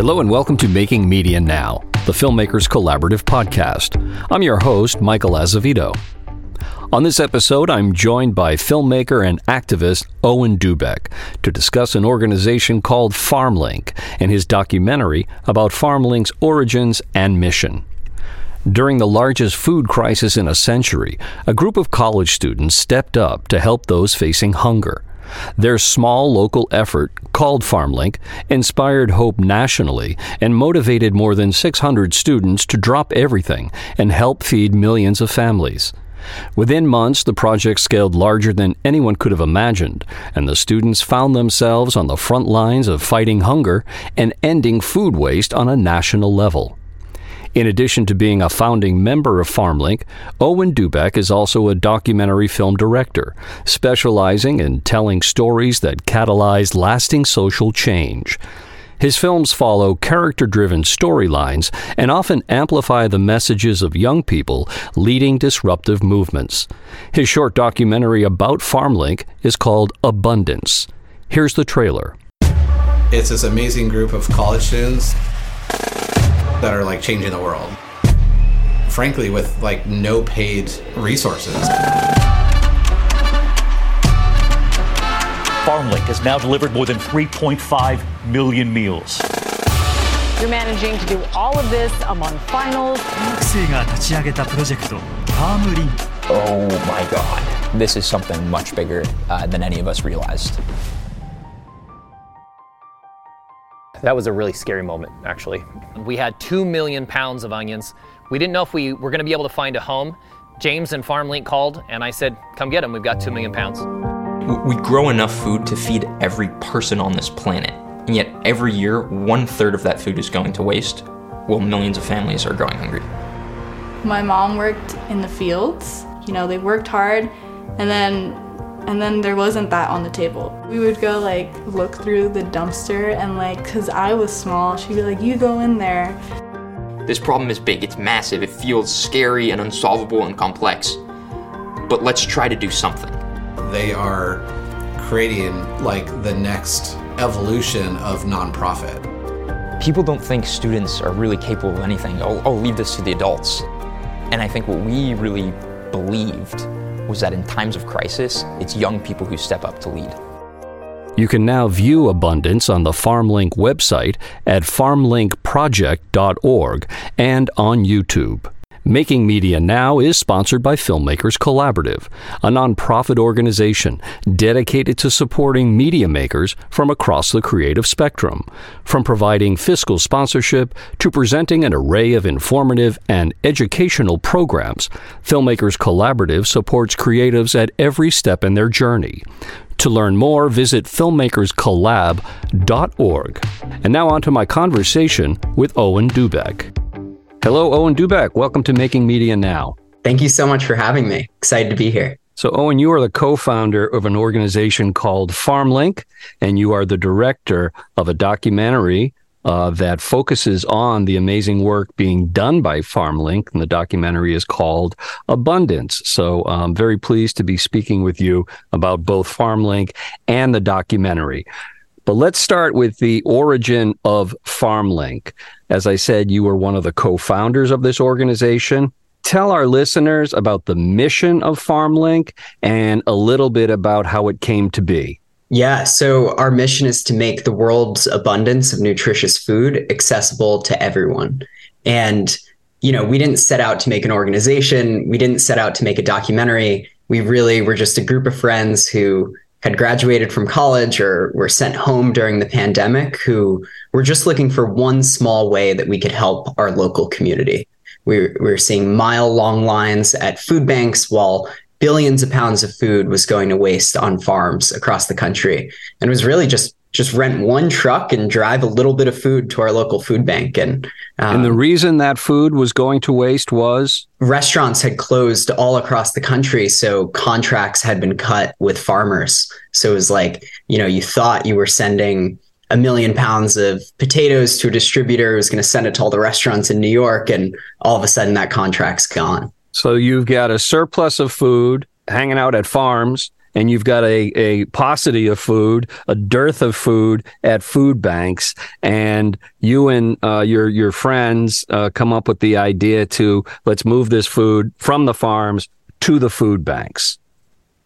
Hello and welcome to Making Media Now, the Filmmakers Collaborative podcast. I'm your host, Michael Azevedo. On this episode, I'm joined by filmmaker and activist Owen Dubeck to discuss an organization called FarmLink and his documentary about FarmLink's origins and mission. During the largest food crisis in a century, a group of college students stepped up to help those facing hunger. Their small local effort, called FarmLink, inspired hope nationally and motivated more than 600 students to drop everything and help feed millions of families. Within months, the project scaled larger than anyone could have imagined, and the students found themselves on the front lines of fighting hunger and ending food waste on a national level. In addition to being a founding member of FarmLink, Owen Dubeck is also a documentary film director, specializing in telling stories that catalyze lasting social change. His films follow character driven storylines and often amplify the messages of young people leading disruptive movements. His short documentary about FarmLink is called Abundance. Here's the trailer. It's this amazing group of college students that are like changing the world. Frankly, with like no paid resources. FarmLink has now delivered more than 3.5 million meals. You're managing to do all of this among finals. 学生が立ち上げたプロジェクト、ファームリンク。 Oh my god. This is something much bigger uh, than any of us realized. That was a really scary moment, actually. We had two million pounds of onions. We didn't know if we were going to be able to find a home. James and FarmLink called, and I said, Come get them. We've got two million pounds. We grow enough food to feed every person on this planet, and yet every year, one third of that food is going to waste, while millions of families are going hungry. My mom worked in the fields. You know, they worked hard, and then and then there wasn't that on the table. We would go like look through the dumpster and like cuz I was small, she'd be like, "You go in there." This problem is big, it's massive, it feels scary and unsolvable and complex. But let's try to do something. They are creating like the next evolution of nonprofit. People don't think students are really capable of anything. I'll, I'll leave this to the adults. And I think what we really believed was that in times of crisis, it's young people who step up to lead. You can now view Abundance on the FarmLink website at farmlinkproject.org and on YouTube. Making Media Now is sponsored by Filmmakers Collaborative, a nonprofit organization dedicated to supporting media makers from across the creative spectrum. From providing fiscal sponsorship to presenting an array of informative and educational programs, Filmmakers Collaborative supports creatives at every step in their journey. To learn more, visit filmmakerscollab.org. And now on to my conversation with Owen Dubeck. Hello, Owen Dubeck. Welcome to Making Media Now. Thank you so much for having me. Excited to be here. So, Owen, you are the co founder of an organization called FarmLink, and you are the director of a documentary uh, that focuses on the amazing work being done by FarmLink. And the documentary is called Abundance. So, I'm very pleased to be speaking with you about both FarmLink and the documentary. But let's start with the origin of FarmLink. As I said, you were one of the co founders of this organization. Tell our listeners about the mission of FarmLink and a little bit about how it came to be. Yeah, so our mission is to make the world's abundance of nutritious food accessible to everyone. And, you know, we didn't set out to make an organization, we didn't set out to make a documentary. We really were just a group of friends who had graduated from college or were sent home during the pandemic who were just looking for one small way that we could help our local community. We were, we were seeing mile long lines at food banks while billions of pounds of food was going to waste on farms across the country. And it was really just just rent one truck and drive a little bit of food to our local food bank. And um, and the reason that food was going to waste was restaurants had closed all across the country, so contracts had been cut with farmers. So it was like you know you thought you were sending a million pounds of potatoes to a distributor who was going to send it to all the restaurants in New York, and all of a sudden that contract's gone. So you've got a surplus of food hanging out at farms and you've got a, a paucity of food, a dearth of food at food banks, and you and uh, your your friends uh, come up with the idea to let's move this food from the farms to the food banks.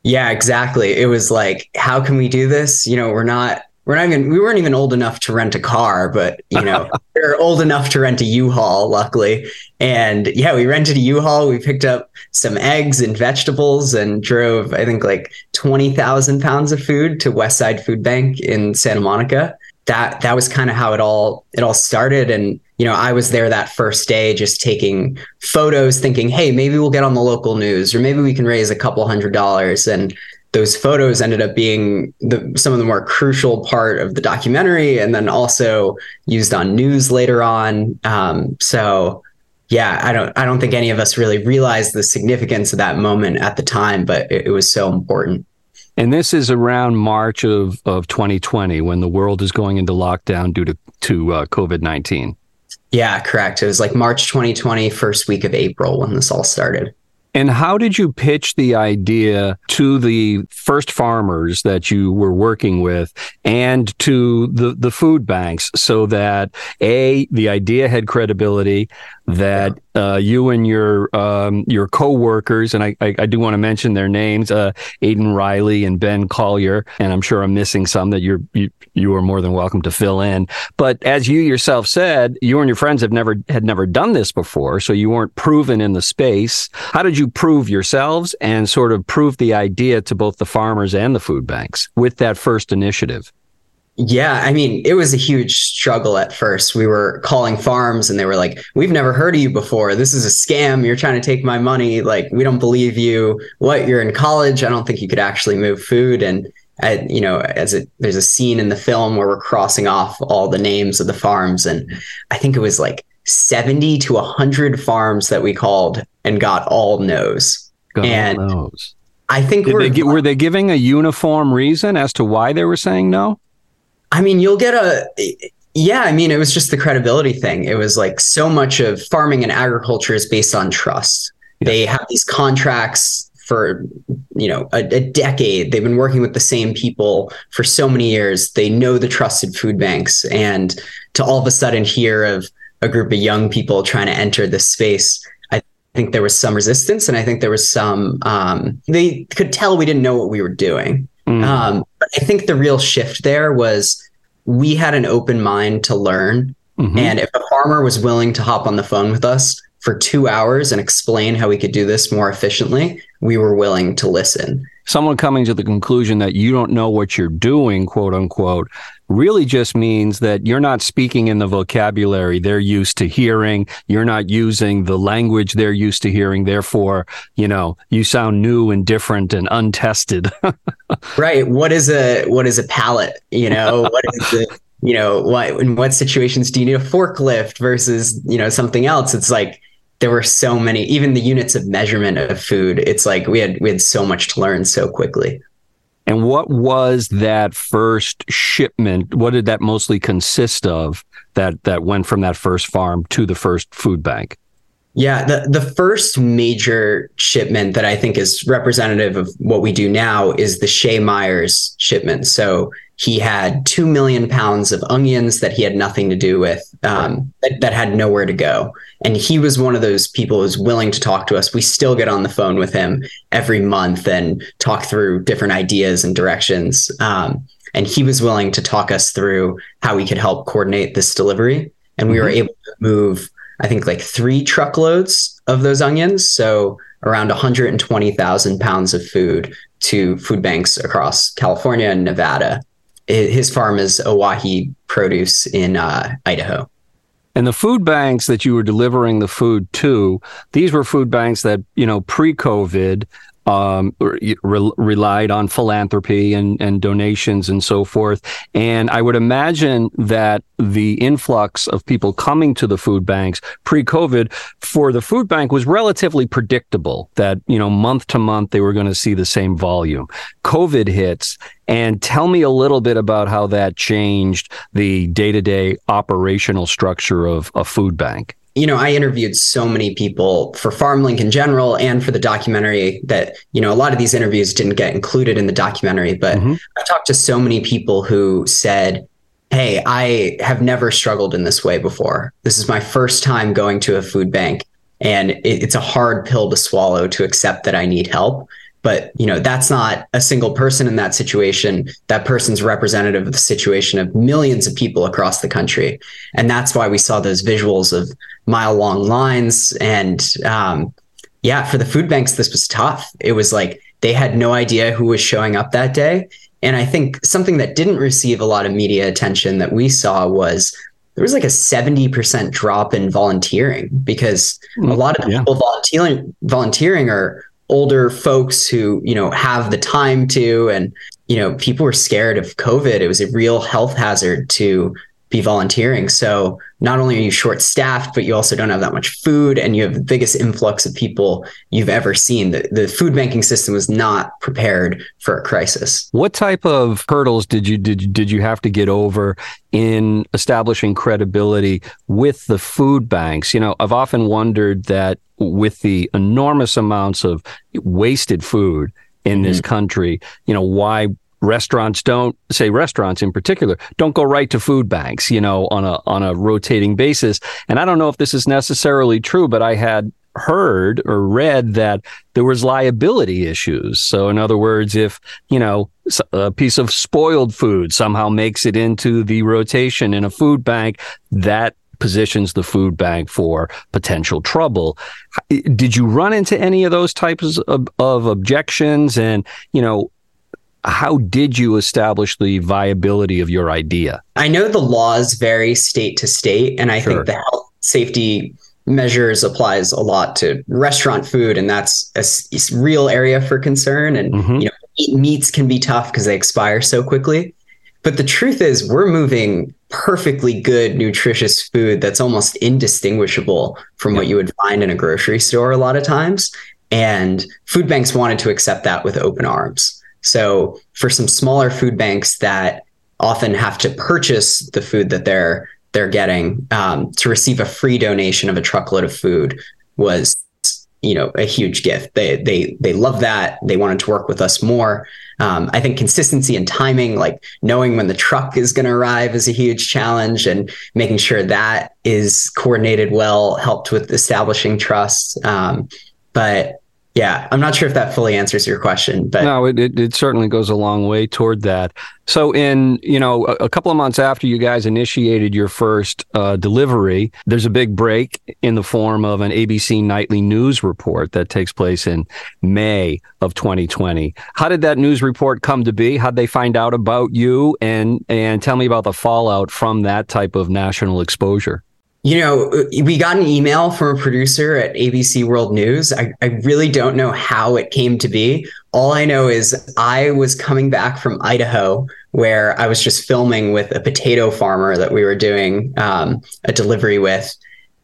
Yeah, exactly. It was like, how can we do this? You know, we're not we're not even we weren't even old enough to rent a car, but you know, we're old enough to rent a U-Haul, luckily. And yeah, we rented a U-Haul. We picked up some eggs and vegetables and drove, I think, like twenty thousand pounds of food to Westside Food Bank in Santa Monica. That that was kind of how it all it all started. And you know, I was there that first day just taking photos, thinking, hey, maybe we'll get on the local news, or maybe we can raise a couple hundred dollars. And those photos ended up being the, some of the more crucial part of the documentary and then also used on news later on um, so yeah i don't i don't think any of us really realized the significance of that moment at the time but it, it was so important and this is around March of, of 2020 when the world is going into lockdown due to, to uh, COVID 19. Yeah, correct. It was like March 2020, first week of April when this all started. And how did you pitch the idea to the first farmers that you were working with and to the, the food banks so that A, the idea had credibility, that uh, you and your um, your co-workers, and I, I, I do want to mention their names, uh, Aiden Riley and Ben Collier, and I'm sure I'm missing some that you're you, you are more than welcome to fill in. But as you yourself said, you and your friends have never had never done this before, so you weren't proven in the space. How did you prove yourselves and sort of prove the idea to both the farmers and the food banks with that first initiative? Yeah, I mean, it was a huge struggle at first. We were calling farms and they were like, We've never heard of you before. This is a scam. You're trying to take my money. Like, we don't believe you. What? You're in college. I don't think you could actually move food. And, I, you know, as it, there's a scene in the film where we're crossing off all the names of the farms. And I think it was like 70 to 100 farms that we called and got all no's. Got and all no's. I think Did they, were they giving a uniform reason as to why they were saying no? I mean, you'll get a yeah, I mean, it was just the credibility thing. It was like so much of farming and agriculture is based on trust. Yeah. They have these contracts for you know a, a, decade. They've been working with the same people for so many years. They know the trusted food banks, and to all of a sudden hear of a group of young people trying to enter this space. I think there was some resistance, and I think there was some. Um, they could tell we didn't know what we were doing. Mm. Um, but I think the real shift there was we had an open mind to learn. Mm-hmm. And if a farmer was willing to hop on the phone with us for two hours and explain how we could do this more efficiently, we were willing to listen. Someone coming to the conclusion that you don't know what you're doing, quote unquote, really just means that you're not speaking in the vocabulary they're used to hearing. You're not using the language they're used to hearing. Therefore, you know, you sound new and different and untested. right. What is a what is a pallet? You know, what is the you know, what in what situations do you need a forklift versus, you know, something else? It's like there were so many even the units of measurement of food. It's like we had we had so much to learn so quickly. And what was that first shipment? What did that mostly consist of that that went from that first farm to the first food bank? Yeah, the, the first major shipment that I think is representative of what we do now is the Shay Myers shipment. So he had 2 million pounds of onions that he had nothing to do with, um, that, that, had nowhere to go. And he was one of those people who's willing to talk to us. We still get on the phone with him every month and talk through different ideas and directions. Um, and he was willing to talk us through how we could help coordinate this delivery. And we mm-hmm. were able to move, I think, like three truckloads of those onions. So around 120,000 pounds of food to food banks across California and Nevada his farm is Owyhee Produce in uh, Idaho. And the food banks that you were delivering the food to, these were food banks that, you know, pre COVID um, re- relied on philanthropy and, and donations and so forth. And I would imagine that the influx of people coming to the food banks pre-COVID for the food bank was relatively predictable that, you know, month to month they were going to see the same volume. COVID hits and tell me a little bit about how that changed the day-to-day operational structure of a food bank. You know, I interviewed so many people for FarmLink in general and for the documentary that, you know, a lot of these interviews didn't get included in the documentary, but mm-hmm. I talked to so many people who said, Hey, I have never struggled in this way before. This is my first time going to a food bank, and it, it's a hard pill to swallow to accept that I need help but you know that's not a single person in that situation. That person's representative of the situation of millions of people across the country. And that's why we saw those visuals of mile long lines. And um, yeah for the food banks this was tough. It was like they had no idea who was showing up that day. And i think something that didn't receive a lot of media attention that we saw was there was like a 70% drop in volunteering because a mm, lot of the yeah. people volunteering volunteering are older folks who you know have the time to and you know people were scared of covid. It was a real health hazard to be volunteering. So not only are you short staffed but you also don't have that much food and you have the biggest influx of people you've ever seen. The, the food banking system was not prepared for a crisis. What type of hurdles did you did, did you have to get over in establishing credibility with the food banks? You know i've often wondered that with the enormous amounts of wasted food in this mm-hmm. country, you know, why restaurants don't say restaurants in particular don't go right to food banks, you know, on a on a rotating basis. And I don't know if this is necessarily true, but I had heard or read that there was liability issues. So in other words, if, you know, a piece of spoiled food somehow makes it into the rotation in a food bank, that positions the food bank for potential trouble. Did you run into any of those types of, of objections? And, you know, how did you establish the viability of your idea? I know the laws vary state to state, and I sure. think the health safety measures applies a lot to restaurant food, and that's a, real area for concern. And mm-hmm. you know, meats can be tough because they expire so quickly. But the truth is, we're moving perfectly good, nutritious food that's almost indistinguishable from what you would find in a grocery store a lot of times. And food banks wanted to accept that with open arms. So for some smaller food banks that often have to purchase the food that they're they're getting um, to receive a free donation of a truckload of food was you know a huge gift. They they they love that. They wanted to work with us more. Um, i think consistency and timing like knowing when the truck is going to arrive is a huge challenge and making sure that is coordinated well helped with establishing trust. Um, but yeah, I'm not sure if that fully answers your question, but no, it, it, it certainly goes a long way toward that. So, in you know, a, a couple of months after you guys initiated your first uh, delivery, there's a big break in the form of an ABC nightly news report that takes place in May of 2020. How did that news report come to be? How'd they find out about you? And and tell me about the fallout from that type of national exposure you know, we got an email from a producer at ABC World News. I, I, really don't know how it came to be. All I know is I was coming back from Idaho where I was just filming with a potato farmer that we were doing um, a delivery with.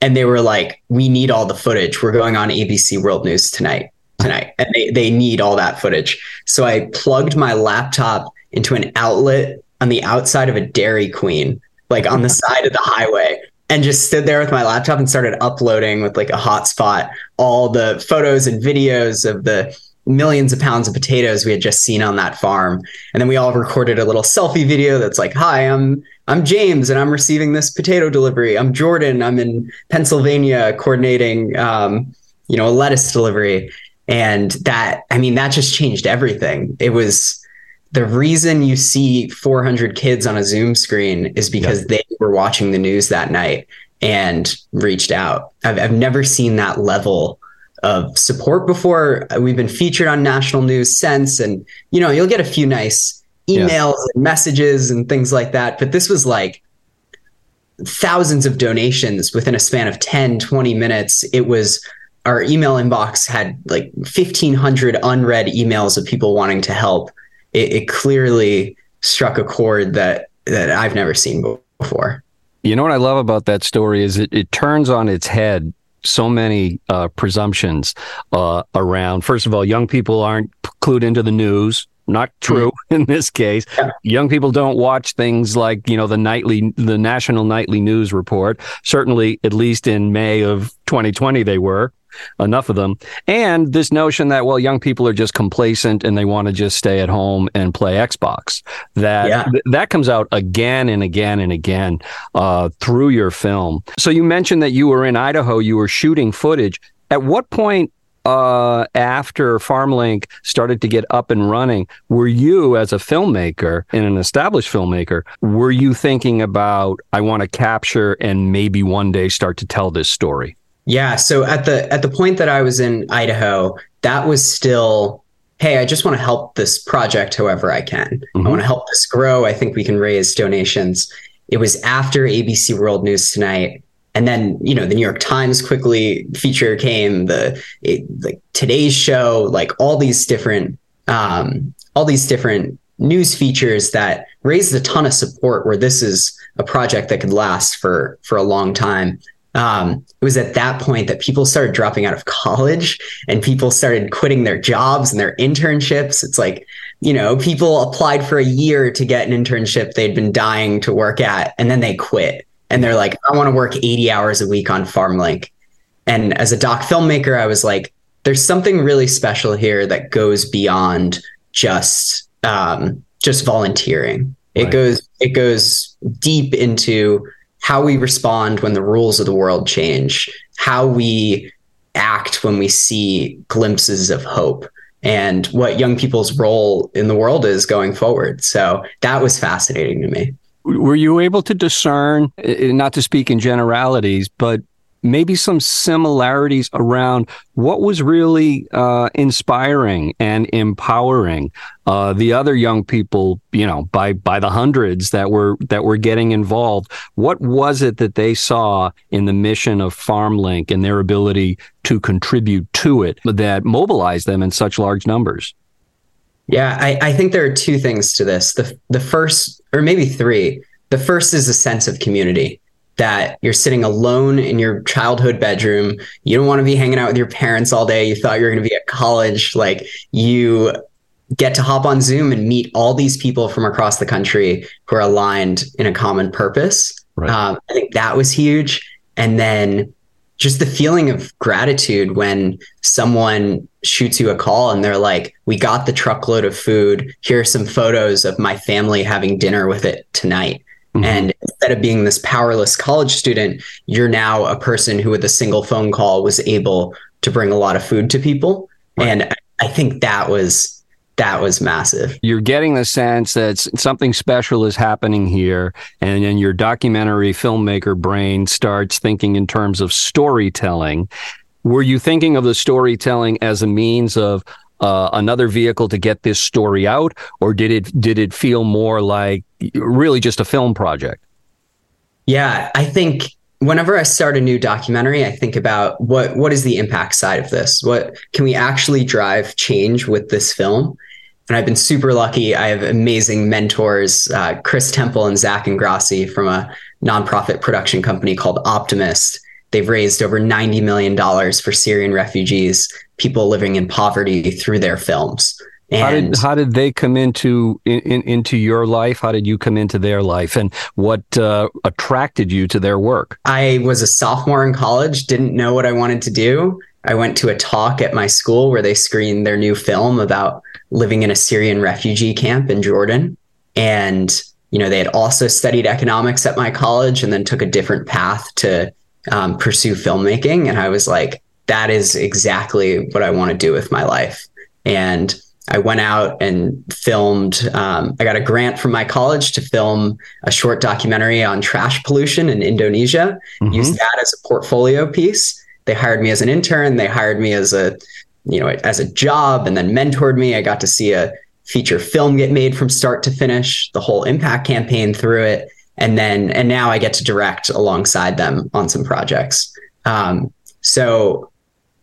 And they were like, we need all the footage. We're going on ABC World News tonight, tonight. And they, they need all that footage. So I plugged my laptop into an outlet on the outside of a Dairy Queen, like on the side of the highway and just stood there with my laptop and started uploading with like a hotspot all the photos and videos of the millions of pounds of potatoes we had just seen on that farm. And then we all recorded a little selfie video that's like hi i'm i'm james and i'm receiving this potato delivery. I'm jordan. I'm in pennsylvania coordinating um, you know a lettuce delivery. And that i mean that just changed everything. It was the reason you see 400 kids on a Zoom screen is because they were watching the news that night and reached out. I've, I've never seen that level of support before. We've been featured on national news since, and you know, you'll get a few nice emails yeah. and messages and things like that. But this was like thousands of donations within a span of 10, 20 minutes. It was our email inbox had like 1500 unread emails of people wanting to help it, it clearly struck a chord that that I've never seen before. You know what I love about that story is it, it turns on its head so many uh, presumptions uh, around. First of all, young people aren't clued into the news not true in this case. Young people don't watch things like, you know, the nightly, the national nightly news report. Certainly, at least in May of 2020, they were enough of them. And this notion that, well, young people are just complacent and they want to just stay at home and play Xbox. That Yeah. th- that comes out again and again and again uh, through your film. So you mentioned that you were in Idaho, you were shooting footage. At what point uh, after FarmLink started to get up and running, were you as a filmmaker and an established filmmaker, were you thinking about I want to capture and maybe one day start to tell this story? Yeah. So at the at the point that I was in Idaho, that was still, hey, I just want to help this project however I can. I want to help this grow. I think we can raise donations. It was after ABC World News Tonight. And then, you know, the New York Times quickly feature came, the like today's show, like all these different um, all these different news features that raised a ton of support where this is a project that could last for for a long time um, it was at that point that people started dropping out of college and people started quitting their jobs and their internships. It's like, you know, people applied for a year to get an internship they'd been dying to work at, and then they quit. And they're like, I want to work 80 hours a week on FarmLink. And as a doc filmmaker, I was like, there's something really special here that goes beyond just um, just volunteering. It goes it goes deep into how we respond when the rules of the world change, how we act when we see glimpses of hope, and what young people's role in the world is going forward. So that was fascinating to me. Were you able to discern, eh, not to speak in generalities, but maybe some similarities around what was really uh, inspiring and empowering uh, the other young people, you know, by by the hundreds that were that were getting involved? What was it that they saw in the mission of FarmLink and their ability to contribute to it that mobilized them in such large numbers? Yeah, I, I think there are two things to this. The the first, or maybe three. The first is a sense of community that you're sitting alone in your childhood bedroom. You don't want to be hanging out with your parents all day. You thought you were going to be at college. Like you get to hop on Zoom and meet all these people from across the country who are aligned in a common purpose. Right. Um, I think that was huge. And then just the feeling of gratitude when someone shoots you a call and they're like, We got the truckload of food. Here are some photos of my family having dinner with it tonight. Mm-hmm. And instead of being this powerless college student, you're now a person who, with a single phone call, was able to bring a lot of food to people. And I- I think that was that was massive. you're getting the sense that something special is happening here and then your documentary filmmaker brain starts thinking in terms of storytelling were you thinking of the storytelling as a means of uh, another vehicle to get this story out or did it did it feel more like really just a film project Yeah, I think whenever I start a new documentary, I think about what what is the impact side of this? What can we actually drive change with this film? And I've been super lucky. I have amazing mentors, uh, Chris Temple and Zach Ingrasci from a nonprofit production company called Optimist. They've raised over $90 million for Syrian refugees, people living in poverty through their films. how did how did they come into in, in, into your life how did you come into their life and what uh, attracted you to their work I was a sophomore in college, didn't know what I wanted to do. I went to a talk at my school where they screened their new film about living in a Syrian refugee camp in Jordan. And, you know, they had also studied economics at my college and then took a different path to um, pursue filmmaking. And I was like, that is exactly what I want to do with my life. And I went out and filmed. Um, I got a grant from my college to film a short documentary on trash pollution in Indonesia. Used that as a portfolio piece. They hired me as an intern. They hired me as a, you know, as a job, and then mentored me. I got to see a feature film get made from start to finish. The whole impact campaign through it, and then and now I get to direct alongside them on some projects. Um, so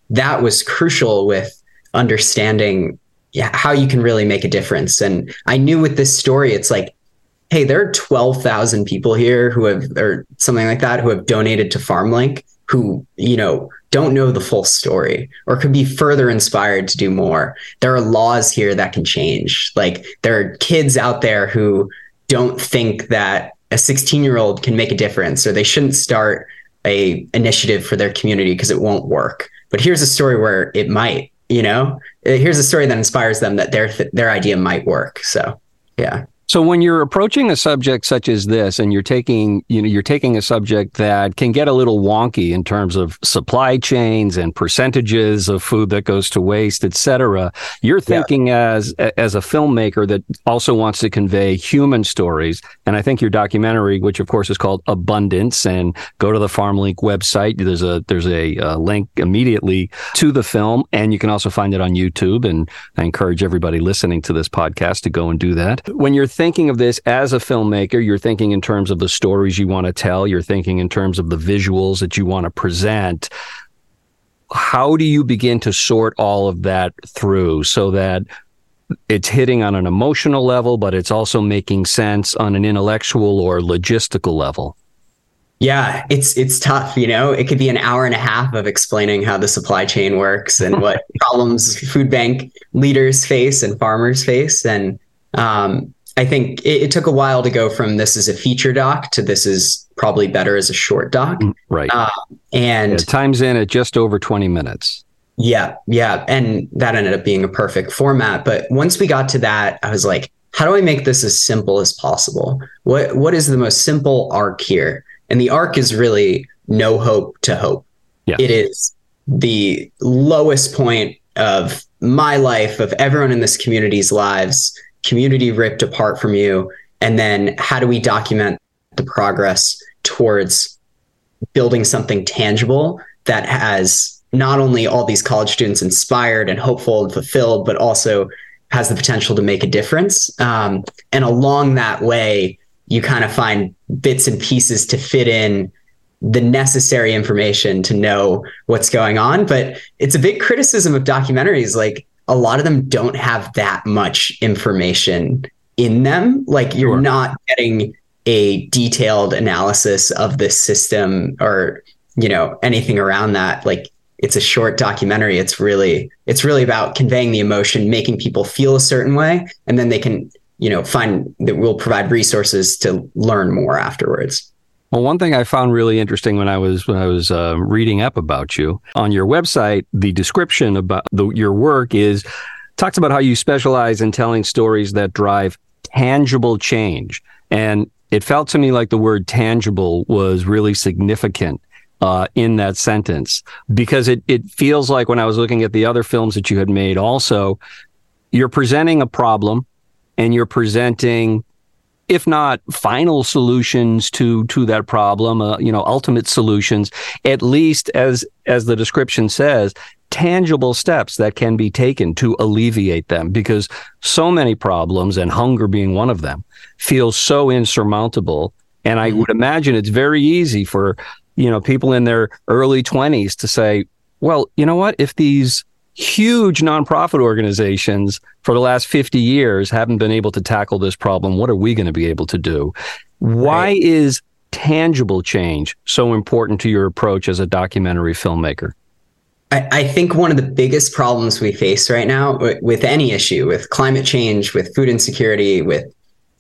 that was crucial with understanding yeah, how you can really make a difference. And I knew with this story, it's like, hey, there are 12,000 people here who have, or something like that, who have donated to FarmLink. Who, you know, don't know the full story or could be further inspired to do more. There are laws here that can change. Like there are kids out there who don't think that a 16 year old can make a difference or they shouldn't start a initiative for their community because it won't work. But here's a story where it might, you know, here's a story that inspires them that their their idea might work. So, yeah. So when you're approaching a subject such as this and you're taking, you know, you're taking a subject that can get a little wonky in terms of supply chains and percentages of food that goes to waste, et cetera, you're thinking yeah. as as a filmmaker that also wants to convey human stories. And I think your documentary, which of course is called Abundance, and go to the FarmLink website. There's a there's a, a link immediately to the film, and you can also find it on YouTube. And I encourage everybody listening to this podcast to go and do that. When you're thinking of this as a filmmaker, you're thinking in terms of the stories you want to tell, you're thinking in terms of the visuals that you want to present. How do you begin to sort all of that through so that it's hitting on an emotional level, but it's also making sense on an intellectual or logistical level? Yeah, it's it's tough, you know. It could be an hour and a half of explaining how the supply chain works and what problems food bank leaders face and farmers face and um, I think it, it, took a while to go from this is a feature doc to this is probably better as a short doc. Mm, right. Uh, and yeah, time's in at just over 20 minutes. Yeah. Yeah. And that ended up being a perfect format. But once we got to that, I was like, how do I make this as simple as possible? What What is the most simple arc here? And the arc is really no hope to hope. Yeah. It is the lowest point of my life, of everyone in this community's lives community ripped apart from you? And then how do we document the progress towards building something tangible that has not only all these college students inspired and hopeful and fulfilled but also has the potential to make a difference? Um, and along that way you kind of find bits and pieces to fit in the necessary information to know what's going on. But it's a big criticism of documentaries. Like a lot of them don't have that much information in them. Like you're sure. not getting a detailed analysis of this system or, you know, anything around that. Like it's a short documentary. It's really, it's really about conveying the emotion, making people feel a certain way, and then they can, you know, find that we'll provide resources to learn more afterwards. Well, one thing I found really interesting when I was when I was uh, reading up about you on your website, the description about the, your work is talks about how you specialize in telling stories that drive tangible change, and it felt to me like the word tangible was really significant uh, in that sentence because it it feels like when I was looking at the other films that you had made, also you're presenting a problem and you're presenting if not final solutions to to that problem, uh, you know, ultimate solutions, at least as as the description says, tangible steps that can be taken to alleviate them because so many problems and hunger being one of them feel so insurmountable and I mm-hmm. would imagine it's very easy for, you know, people in their early 20s to say, well, you know what? If these huge nonprofit organizations for the last 50 years haven't been able to tackle this problem. What are we going to be able to do? Why right. is tangible change so important to your approach as a documentary filmmaker? I, I think one of the biggest problems we face right now with any issue, with climate change, with food insecurity, with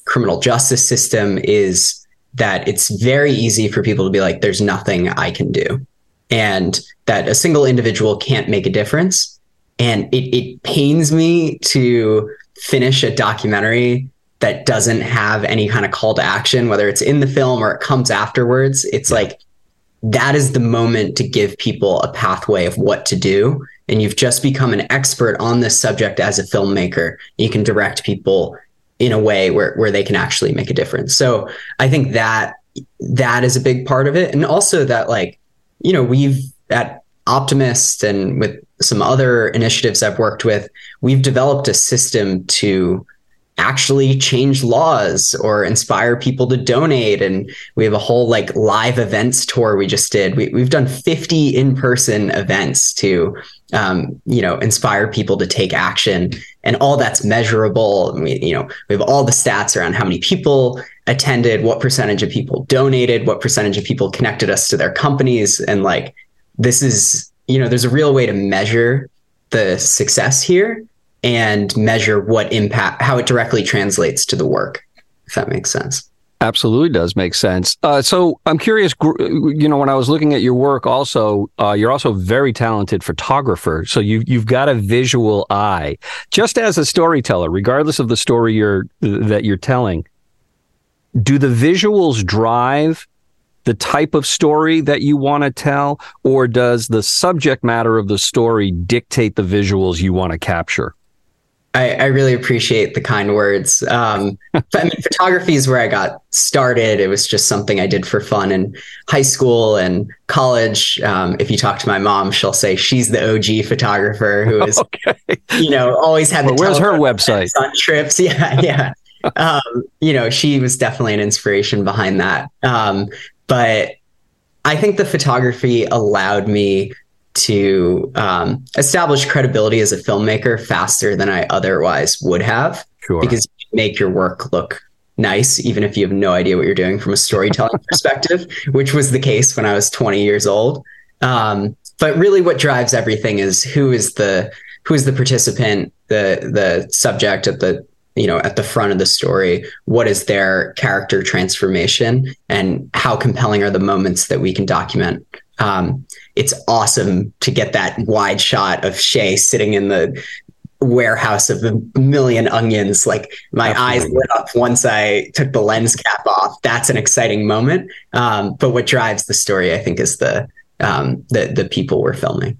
criminal justice system is that it's very easy for people to be like, there's nothing I can do. And that a single individual can't make a difference and it, it pains me to finish a documentary that doesn't have any kind of call to action, whether it's in the film or it comes afterwards. It's like that is the moment to give people a pathway of what to do. And you've just become an expert on this subject as a filmmaker. You can direct people in a way where, where they can actually make a difference. So I think that that is a big part of it. And also that like, you know, we've at Optimist and with some other initiatives I've worked with, we've developed a system to actually change laws or inspire people to donate. And we have a whole like live events tour we just did. We, we've done 50 in person events to, um, you know, inspire people to take action. and all that's measurable. We, you know, we have all the stats around how many people attended, what percentage of people donated, what percentage of people connected us to their companies. And like, this is, you know, there's a real way to measure the success here and measure what impact, how it directly translates to the work, if that makes sense. Absolutely does make sense. Uh, so I'm curious, you know, when I was looking at your work, also, uh, you're also a very talented photographer. So you you've got a visual eye, just as a storyteller, regardless of the story you're that you're telling. Do the visuals drive the type of story that you want to tell, or does the subject matter of the story dictate the visuals you want to capture? I, I, really appreciate the kind words. Um, I mean, photography is where I got started. It was just something I did for fun in high school and college. Um, if you talk to my mom, she'll say she's the OG photographer who is, okay. you know, always had. Well, where's her website? On trips, yeah, yeah. um, you know, she was definitely an inspiration behind that. But I think the photography allowed me to um, establish credibility as a filmmaker faster than I otherwise would have. Sure. Because you make your work look nice, even if you have no idea what you're doing from a storytelling perspective, which was the case when I was 20 years old. Um, but really, what drives everything is who is the who is the participant, the the subject at the you know at the front of the story what is their character transformation and how compelling are the moments that we can document um, it's awesome to get that wide shot of Shay sitting in the warehouse of a million onions. Like my Absolutely. eyes lit up once I took the lens cap off. That's an exciting moment. Um, but what drives the story, I think, is the um, the the people we're filming.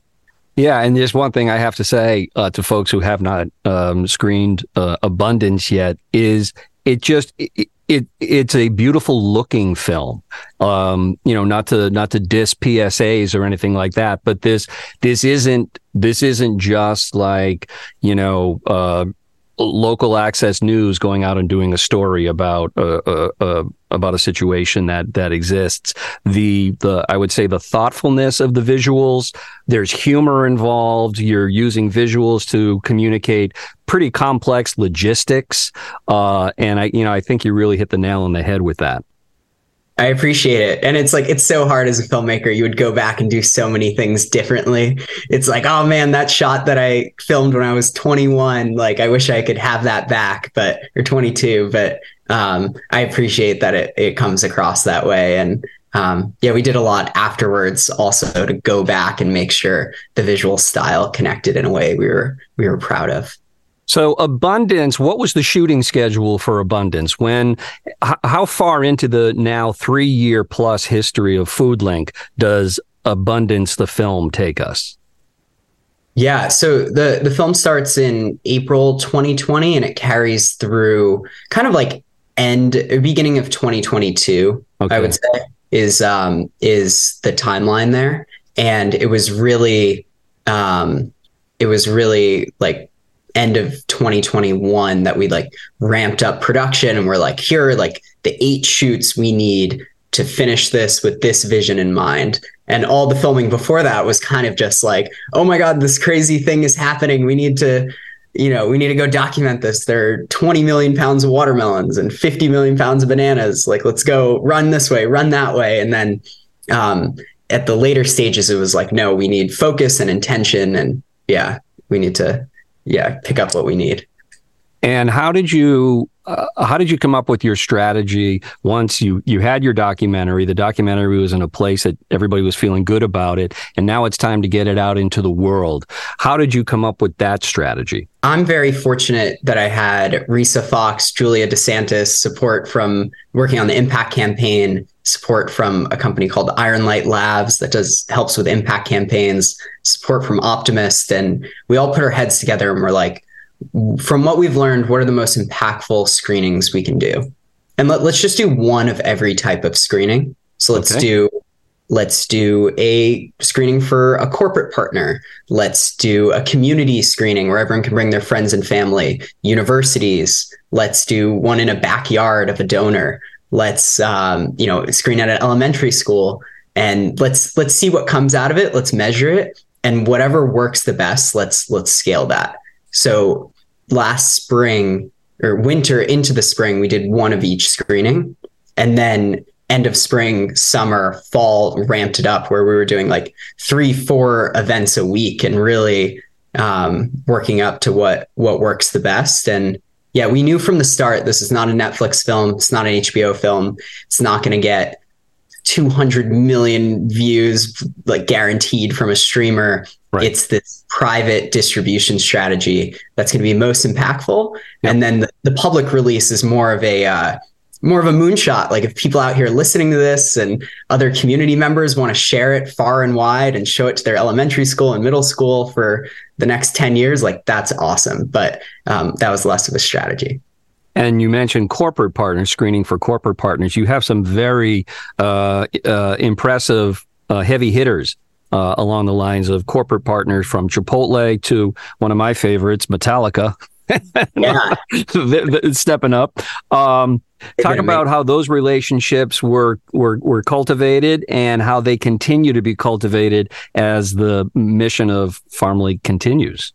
Yeah, and just one thing I have to say uh, to folks who have not um, screened uh, Abundance yet is it just it, it it's a beautiful looking film. Um, you know, not to not to diss PSAs or anything like that, but this this isn't this isn't just like you know uh, local access news going out and doing a story about uh, uh, uh, about a situation that that exists. The the I would say the thoughtfulness of the visuals. There's humor involved. You're using visuals to communicate pretty complex logistics, uh, and I you know I think you really hit the nail on the head with that. I appreciate it. And it's like, it's so hard as a filmmaker. You would go back and do so many things differently. It's like, oh man, that shot that I filmed when I was 21, like, I wish I could have that back, but, or 22. But um, I appreciate that it, it comes across that way. And um, yeah, we did a lot afterwards also to go back and make sure the visual style connected in a way we were, we were proud of. So abundance, what was the shooting schedule for abundance? When, h- how far into the now three year plus history of FoodLink does abundance, the film take us? Yeah, so the the film starts in April 2020 and it carries through kind of like end beginning of 2022. Okay. I would say is um is the timeline there, and it was really um it was really like end of 2021 that we like ramped up production and we're like here are like the eight shoots we need to finish this with this vision in mind. And all the filming before that was kind of just like oh my god this crazy thing is happening. We need to you know we need to go document this. There are 20 million pounds of watermelons and 50 million pounds of bananas. Like let's go run this way run that way. And then um, at the later stages it was like no we need focus and intention. And yeah we need to yeah, pick up what we need. And how did you uh, how did you come up with your strategy once you you had your documentary? The documentary was in a place that everybody was feeling good about it, and now it's time to get it out into the world. How did you come up with that strategy? I'm very fortunate that I had Risa Fox, Julia DeSantis support from working on the impact campaign, support from a company called Iron Light Labs that does helps with impact campaigns, support from Optimist, and we all put our heads together and we're like, from what we've learned, what are the most impactful screenings we can do? And let, us just do one of every type of screening. So let's okay. do let's do a screening for a corporate partner. Let's do a community screening where everyone can bring their friends and family. Universities. Let's do one in a backyard of a donor let's um, you know screen at an elementary school and let's let's see what comes out of it let's measure it and whatever works the best let's let's scale that so last spring or winter into the spring, we did one of each screening. And then end of spring, summer, fall ramped it up where we were doing like three, four events a week and really um, working up to what what works the best. And yeah, we knew from the start this is not a Netflix film, it's not an HBO film, it's not going to get 200 million views like guaranteed from a streamer. Right. It's this private distribution strategy that's going to be most impactful. Yep. And then the, the, public release is more of a uh, more of a moonshot. Like if people out here listening to this and other community members want to share it far and wide and show it to their elementary school and middle school for the next 10 years, like that's awesome. But um, that was less of a strategy. And you mentioned corporate partners, screening for corporate partners. You have some very uh, uh, impressive uh, heavy hitters uh, along the lines of corporate partners from Chipotle to one of my favorites, Metallica. Yeah. stepping up. Um, talk about how those relationships were, were were cultivated and how they continue to be cultivated as the mission of Farmlink continues.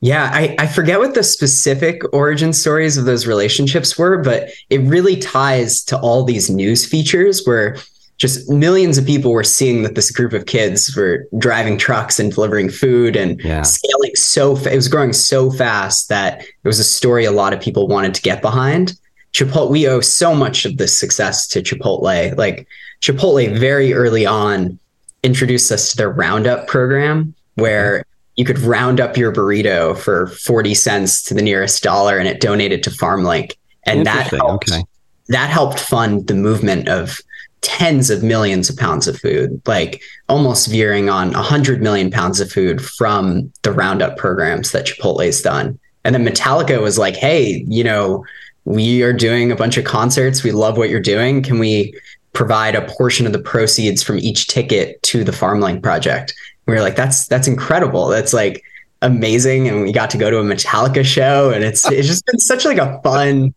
Yeah, I, I forget what the specific origin stories of those relationships were, but it really ties to all these news features where just millions of people were seeing that this group of kids were driving trucks and delivering food and yeah. scaling so fa- it was growing so fast that it was a story a lot of people wanted to get behind. Chipotle, we owe so much of this success to Chipotle. Like Chipotle, very early on, introduced us to their Roundup program, where you could round up your burrito for 40 cents to the nearest dollar and it donated to FarmLink. And that helped, okay. that helped fund the movement of tens of millions of pounds of food, like almost veering on 100 million pounds of food from the Roundup programs that Chipotle's done. And then Metallica was like, hey, you know, we are doing a bunch of concerts. We love what you're doing. Can we provide a portion of the proceeds from each ticket to the FarmLink project? we were like, that's that's incredible. That's like amazing. And we got to go to a Metallica show and it's it's just been such like a fun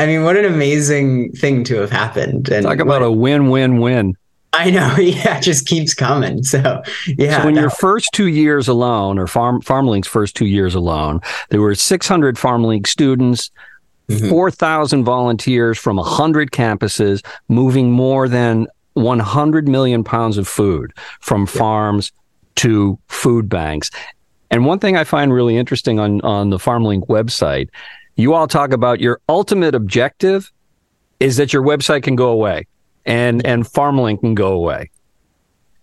I mean, what an amazing thing to have happened. And talk about what, a win-win-win. I know. Yeah, it just keeps coming. So yeah. So in your first two years alone, or Farm FarmLink's first two years alone, there were 600 FarmLink students, mm-hmm. 4,000 volunteers from 100 campuses, moving more than 100 million pounds of food from farms to food banks. And one thing I find really interesting on, on the FarmLink website, you all talk about your ultimate objective is that your website can go away and, and FarmLink can go away.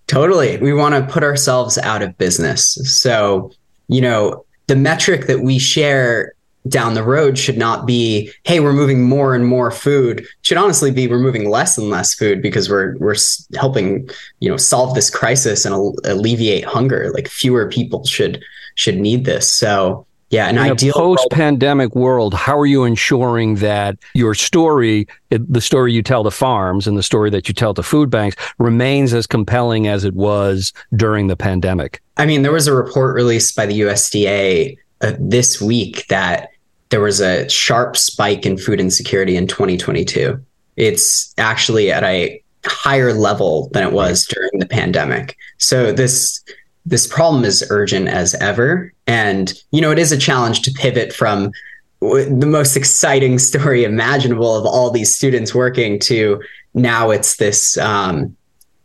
Totally. We want to put ourselves out of business. So, you know, the metric that we share down the road should not be hey we're moving more and more food it should honestly be we're moving less and less food because we're we're helping you know solve this crisis and alleviate hunger like fewer people should should need this so yeah, an in ideal a post-pandemic world, how are you ensuring that your story, the story you tell to farms and the story that you tell to food banks, remains as compelling as it was during the pandemic? I mean, there was a report released by the USDA uh, this week that there was a sharp spike in food insecurity in 2022. It's actually at a higher level than it was during the pandemic. So this this problem is urgent as ever and you know it is a challenge to pivot from the most exciting story imaginable of all these students working to now it's this um,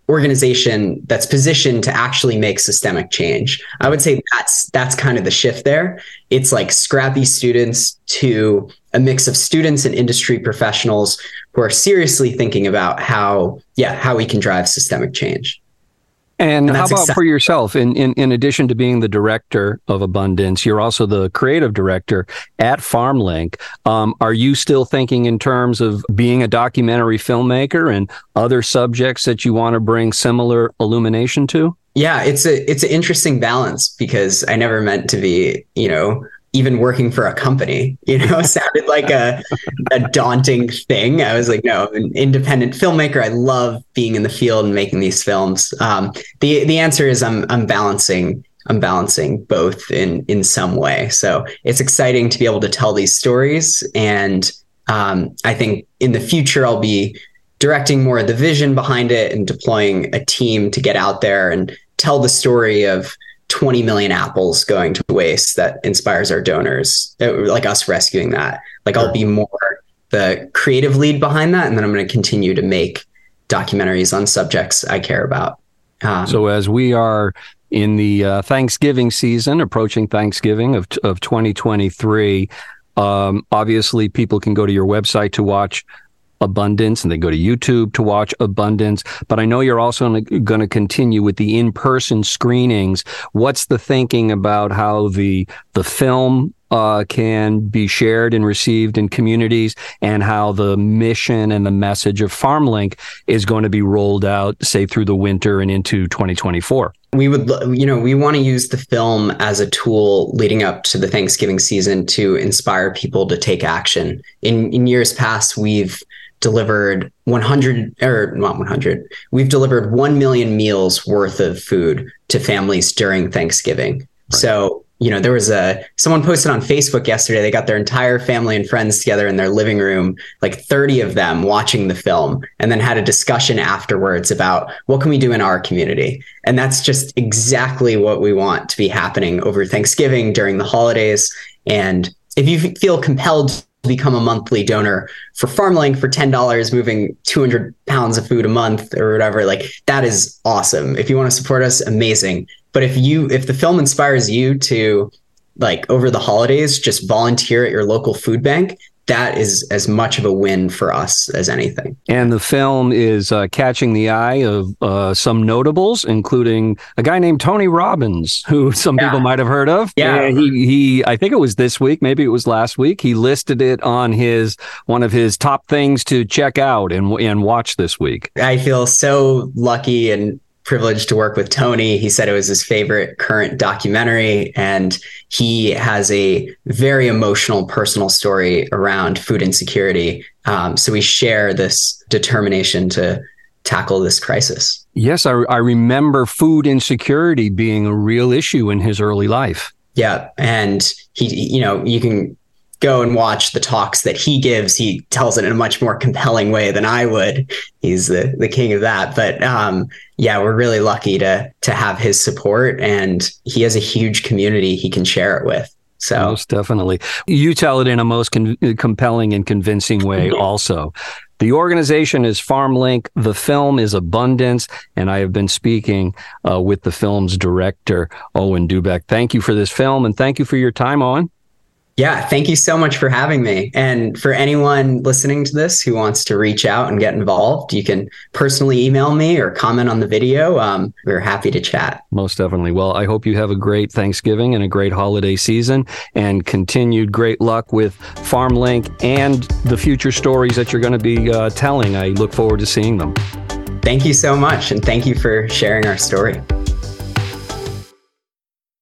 organization that's positioned to actually make systemic change. I would say that's that's kind of the shift there. It's like scrappy students to a mix of students and industry professionals who are seriously thinking about how yeah, how we can drive systemic change. And, and how about for yourself? In, in in addition to being the director of Abundance, you're also the creative director at FarmLink. Um, are you still thinking in terms of being a documentary filmmaker and other subjects that you want to bring similar illumination to? Yeah, it's a it's an interesting balance because I never meant to be, you know, even working for a company, you know, sounded like a, a daunting thing. I was like, no, an independent filmmaker. I love being in the field and making these films. Um, the the answer is I'm I'm balancing I'm balancing both in in some way. So it's exciting to be able to tell these stories, and um, I think in the future I'll be directing more of the vision behind it and deploying a team to get out there and tell the story of 20 million apples going to waste that inspires our donors, uh, like us rescuing that. Like I'll be more the creative lead behind that, and then I'm going to continue to make documentaries on subjects I care about. Um, so as we are in the uh, Thanksgiving season, approaching Thanksgiving of of 2023. Um, obviously, people can go to your website to watch abundance and they go to YouTube to watch abundance. But I know you're also going to continue with the in-person screenings. What's the thinking about how the the film uh, can be shared and received in communities and how the mission and the message of FarmLink is going to be rolled out, say, through the winter and into 2024? We would, you know, we want to use the film as a tool leading up to the Thanksgiving season to inspire people to take action. In in years past, we've delivered 100 or not 100 we've delivered 1 million meals worth of food to families during thanksgiving. Right. so you know there was a someone posted on facebook yesterday they got their entire family and friends together in their living room like 30 of them watching the film and then had a discussion afterwards about what can we do in our community. And that's just exactly what we want to be happening over thanksgiving during the holidays. And if you feel compelled become a monthly donor for FarmLink for $10, moving 200 pounds of food a month or whatever, like that is awesome. If you want to support us, amazing. But if you, if the film inspires you to like over the holidays, just volunteer at your local food bank, that is as much of a win for us as anything. And the film is uh, catching the eye of uh, some notables, including a guy named Tony Robbins, who some yeah. people might have heard of. Yeah, he he. I think it was this week, maybe it was last week. He listed it on his one of his top things to check out and and watch this week. I feel so lucky and privileged to work with Tony. He said it was his favorite current documentary, and he has a very emotional personal story around food insecurity. Um, so we share this determination to tackle this crisis. Yes, I, I remember food insecurity being a real issue in his early life. Yeah, and he, you know, you can go and watch the talks that he gives. He tells it in a much more compelling way than I would. He's the the king of that. But um, yeah, we're really lucky to to have his support, and he has a huge community he can share it with. So most definitely, you tell it in a most con- compelling and convincing way. Also, the organization is FarmLink. The film is Abundance, and I have been speaking uh, with the film's director, Owen Dubeck. Thank you for this film, and thank you for your time, Owen. Yeah, thank you so much for having me. And for anyone listening to this who wants to reach out and get involved, you can personally email me or comment on the video. Um, we're happy to chat. Most definitely. Well, I hope you have a great Thanksgiving and a great holiday season and continued great luck with FarmLink and the future stories that you're going to be uh, telling. I look forward to seeing them. Thank you so much. And thank you for sharing our story.